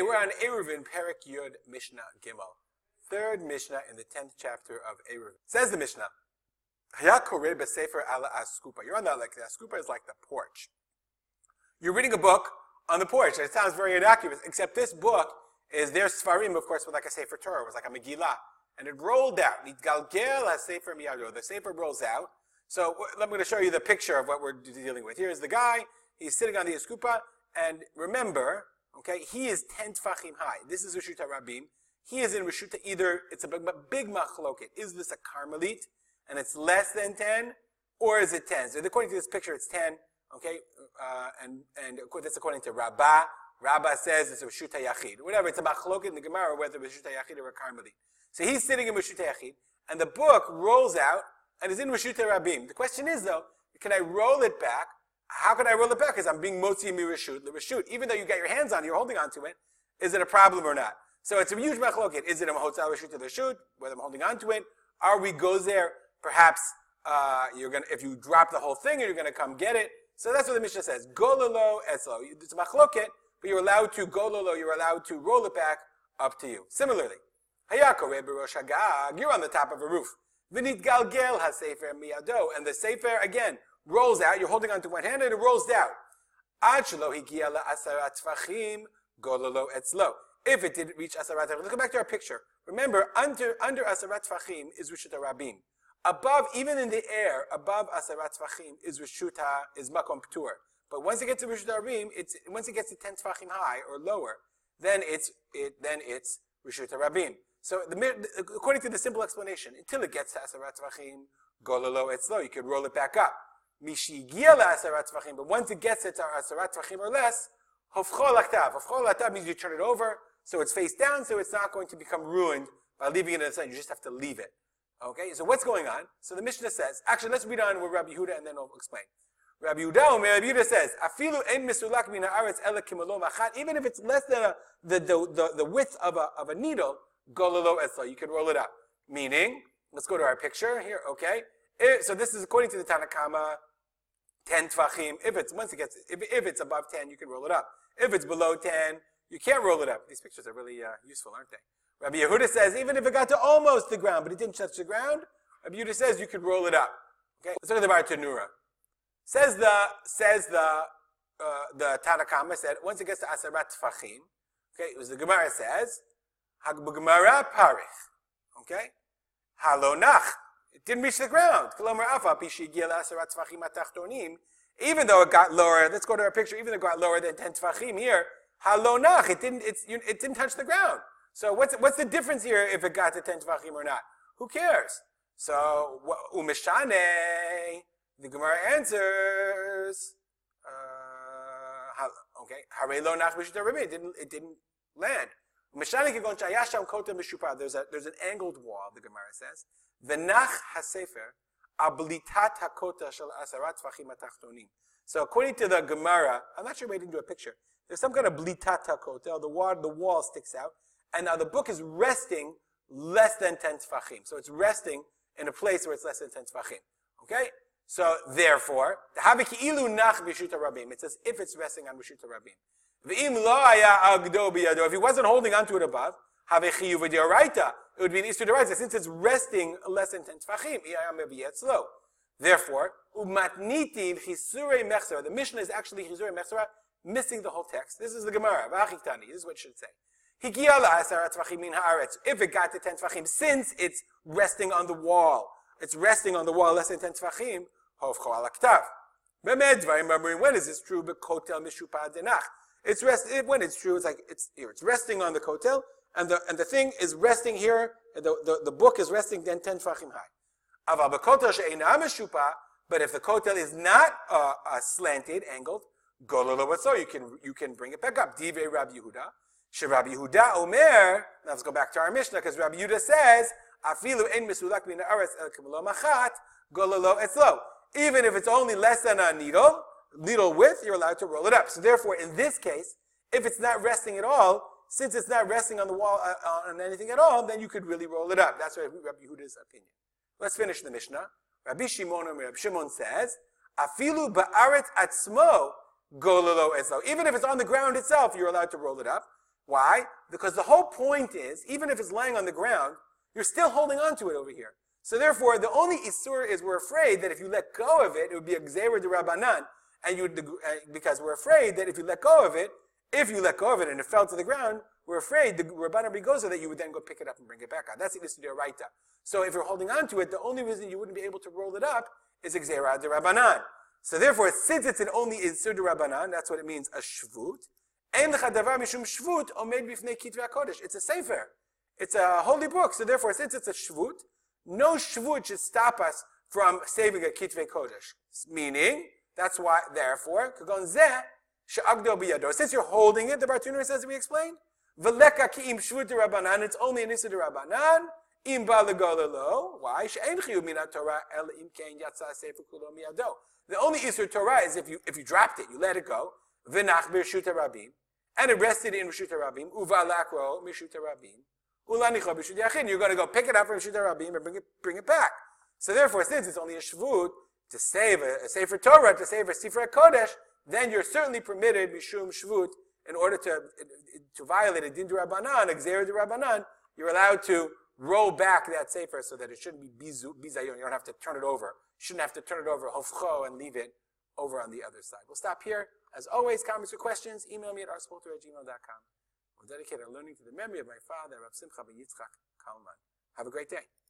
Okay, we're on Eruvin, Perik Yud, Mishnah Gimel. Third Mishnah in the tenth chapter of Eruvin. Says the Mishnah, Hayakore besefer ala askupa. You're on the, like, the askupa is like the porch. You're reading a book on the porch. It sounds very innocuous, except this book is their Sfarim, of course, with like a Sefer Torah. Was like a Megillah. And it rolled out. Nitgalgel ha-sefer miyado. The Sefer rolls out. So I'm going to show you the picture of what we're dealing with. Here's the guy. He's sitting on the askupa. And remember, okay, he is 10 tfachim high. This is Rishuta Rabim. He is in Rishuta either, it's a big, big machloket. Is this a Karmelit? And it's less than 10? Or is it 10? So according to this picture, it's 10. Okay? Uh, and, and that's according to Rabbah. Rabbah says it's a Rishuta Yachid. Whatever, it's a machloket in the Gemara whether Rishuta Yachid or a Karmelit. So he's sitting in Rishuta Yachid. And the book rolls out and is in Rishuta Rabim. The question is though, can I roll it back how can I roll it back? Because I'm being motzi mi reshut reshut. Even though you got your hands on it, you're holding onto it. Is it a problem or not? So it's a huge machloket. Is it a mahotzal reshut to the shoot? Whether I'm holding onto it, are we goes there? Perhaps uh, you're gonna if you drop the whole thing, you're gonna come get it. So that's what the Mishnah says. Gololo eslo. It's a machloket, but you're allowed to gololo. You're allowed to roll it back up to you. Similarly, hayako You're on the top of a roof. Vinit galgel hasefer miyado, and the sefer again rolls out. You're holding onto one hand and it rolls down. If it didn't reach asarat let's go back to our picture. Remember, under under asarat tvachim is rishut rabim. Above, even in the air, above asarat tvachim is rishuta is makom ptur. But once it gets to rishut rabim, it's once it gets to ten tvachim high or lower, then it's it then it's rishut rabim. So the, according to the simple explanation, until it gets to asarat tvachim, gololo etzlo, you could roll it back up. But once it gets it to asarat tvachim or less, hofchol aktav. Hofchol aktav means you turn it over, so it's face down, so it's not going to become ruined by leaving it in the sun. You just have to leave it. Okay, so what's going on? So the Mishnah says, actually, let's read on with Rabbi Yehuda and then I'll explain. Rabbi Yehuda, Rabbi Yehuda says, "Afilu en misulak min haaretz ela achat." Even if it's less than a, the, the, the, the width of a, of a needle, gololo esla. You can roll it up. Meaning, let's go to our picture here. Okay, it, so this is according to the Tanakama 10 tvachim. If it's, once it gets, if, if it's above 10, you can roll it up. If it's below 10, you can't roll it up. These pictures are really uh, useful, aren't they? Rabbi Yehuda says, even if it got to almost the ground, but it didn't touch the ground, Rabbi Yehuda says you could roll it up. Okay, let's look at the Bartanura. Says the, says the, uh, the Tanakama said, once it gets to Asarat Tfachim, okay, it was the Gemara says, Gemara Parich, okay, Halonach, it didn't reach the ground. Even though it got lower, let's go to our picture, even though it got lower than 10 tfachim here, halonach, it didn't, it didn't touch the ground. So what's, what's the difference here if it got to 10 tfachim or not? Who cares? So, umishane, the Gemara answers, uh, okay, hare it didn't, it didn't land. There's, a, there's an angled wall, the Gemara says. V'nach hasefer ablitat hakota shel asarat tvachim atachtonim. So according to the Gemara, I'm not sure I didn't do a picture. There's some kind of blitat hakota. The wall, the wall sticks out, and now the book is resting less than ten tfachim. So it's resting in a place where it's less than ten tfachim. Okay. So therefore, the haviki'ilu nach b'shuta rabim. It says if it's resting on b'shuta rabim. V'im lo aya agdo. If he wasn't holding onto it above, havechiyu v'dioraita it would be an isur Deraisa, since it's resting less than 10 tfachim. slow. Therefore, umatnitin chisure mechsera. The Mishnah is actually chisure mechsera, missing the whole text. This is the Gemara. V'achiktani. This is what it should say. If it got to 10 tfachim, since it's resting on the wall, it's resting on the wall less than 10 tfachim, hovcho alaktav. When is this true? Kotel mishupad denach. It's rest, when it's true, it's like, it's here, it's resting on the kotel, and the, and the thing is resting here, the, the, the book is resting then 10 tfachim high. But if the kotel is not uh, uh, slanted, angled, so you can you can bring it back up. Dive Rabbi Yehuda. Rabbi Yehuda Omer. Now let's go back to our Mishnah because Rabbi Yehuda says, "Afilu en misulak min haaretz el machat gololo etzlo." Even if it's only less than a needle, needle width, you're allowed to roll it up. So therefore, in this case, if it's not resting at all, since it's not resting on the wall uh, uh, on anything at all, then you could really roll it up. That's Rabbi Yehuda's opinion. Let's finish the Mishnah. Rabbi Shimon Rabbi Shimon says, "Afilu ba'aret atzmo gololo eslo." Even if it's on the ground itself, you're allowed to roll it up. Why? Because the whole point is, even if it's laying on the ground, you're still holding on to it over here. So therefore, the only isur is we're afraid that if you let go of it, it would be a gzeira de rabbanan, and you would, uh, because we're afraid that if you let go of it, if you let go of it and it fell to the ground, we're afraid the rabbanan bigoza that you would then go pick it up and bring it back out. That's the de raita. So if you're holding on to it, the only reason you wouldn't be able to roll it up is gzeira de rabbanan. So therefore, since it's an only de rabbanan, that's what it means, a shvut. mishum shvut omed bifnei kitve kodesh. It's a sefer. It's a holy book. So therefore, since it's a shvut, no shvut should stop us from saving a kitve kodesh. Meaning, that's why, therefore, kagon zeh Since you're holding it, the Bartuner says we explained, rabbanan, it's only an issue rabbanan, im balagolelo. Why? El. The only issur Torah is if you if you dropped it, you let it go. And it rested in b'shuta rabim. You're going to go pick it up from b'shuta rabim and bring it bring it back. So therefore, since it's only a shvut to save a, a Torah, to save a sefer kodesh, then you're certainly permitted mishum shvut in order to to violate a din rabbanan, a gzer rabbanan. You're allowed to roll back that sefer so that it shouldn't be bizayon. You don't have to turn it over. You shouldn't have to turn it over hofcho and leave it over on the other side. We'll stop here. As always, comments or questions, email me at arspolter at gmail.com. We'll dedicate our learning to the memory of my father, Rav Simcha ben Yitzchak Kalman. Have a great day.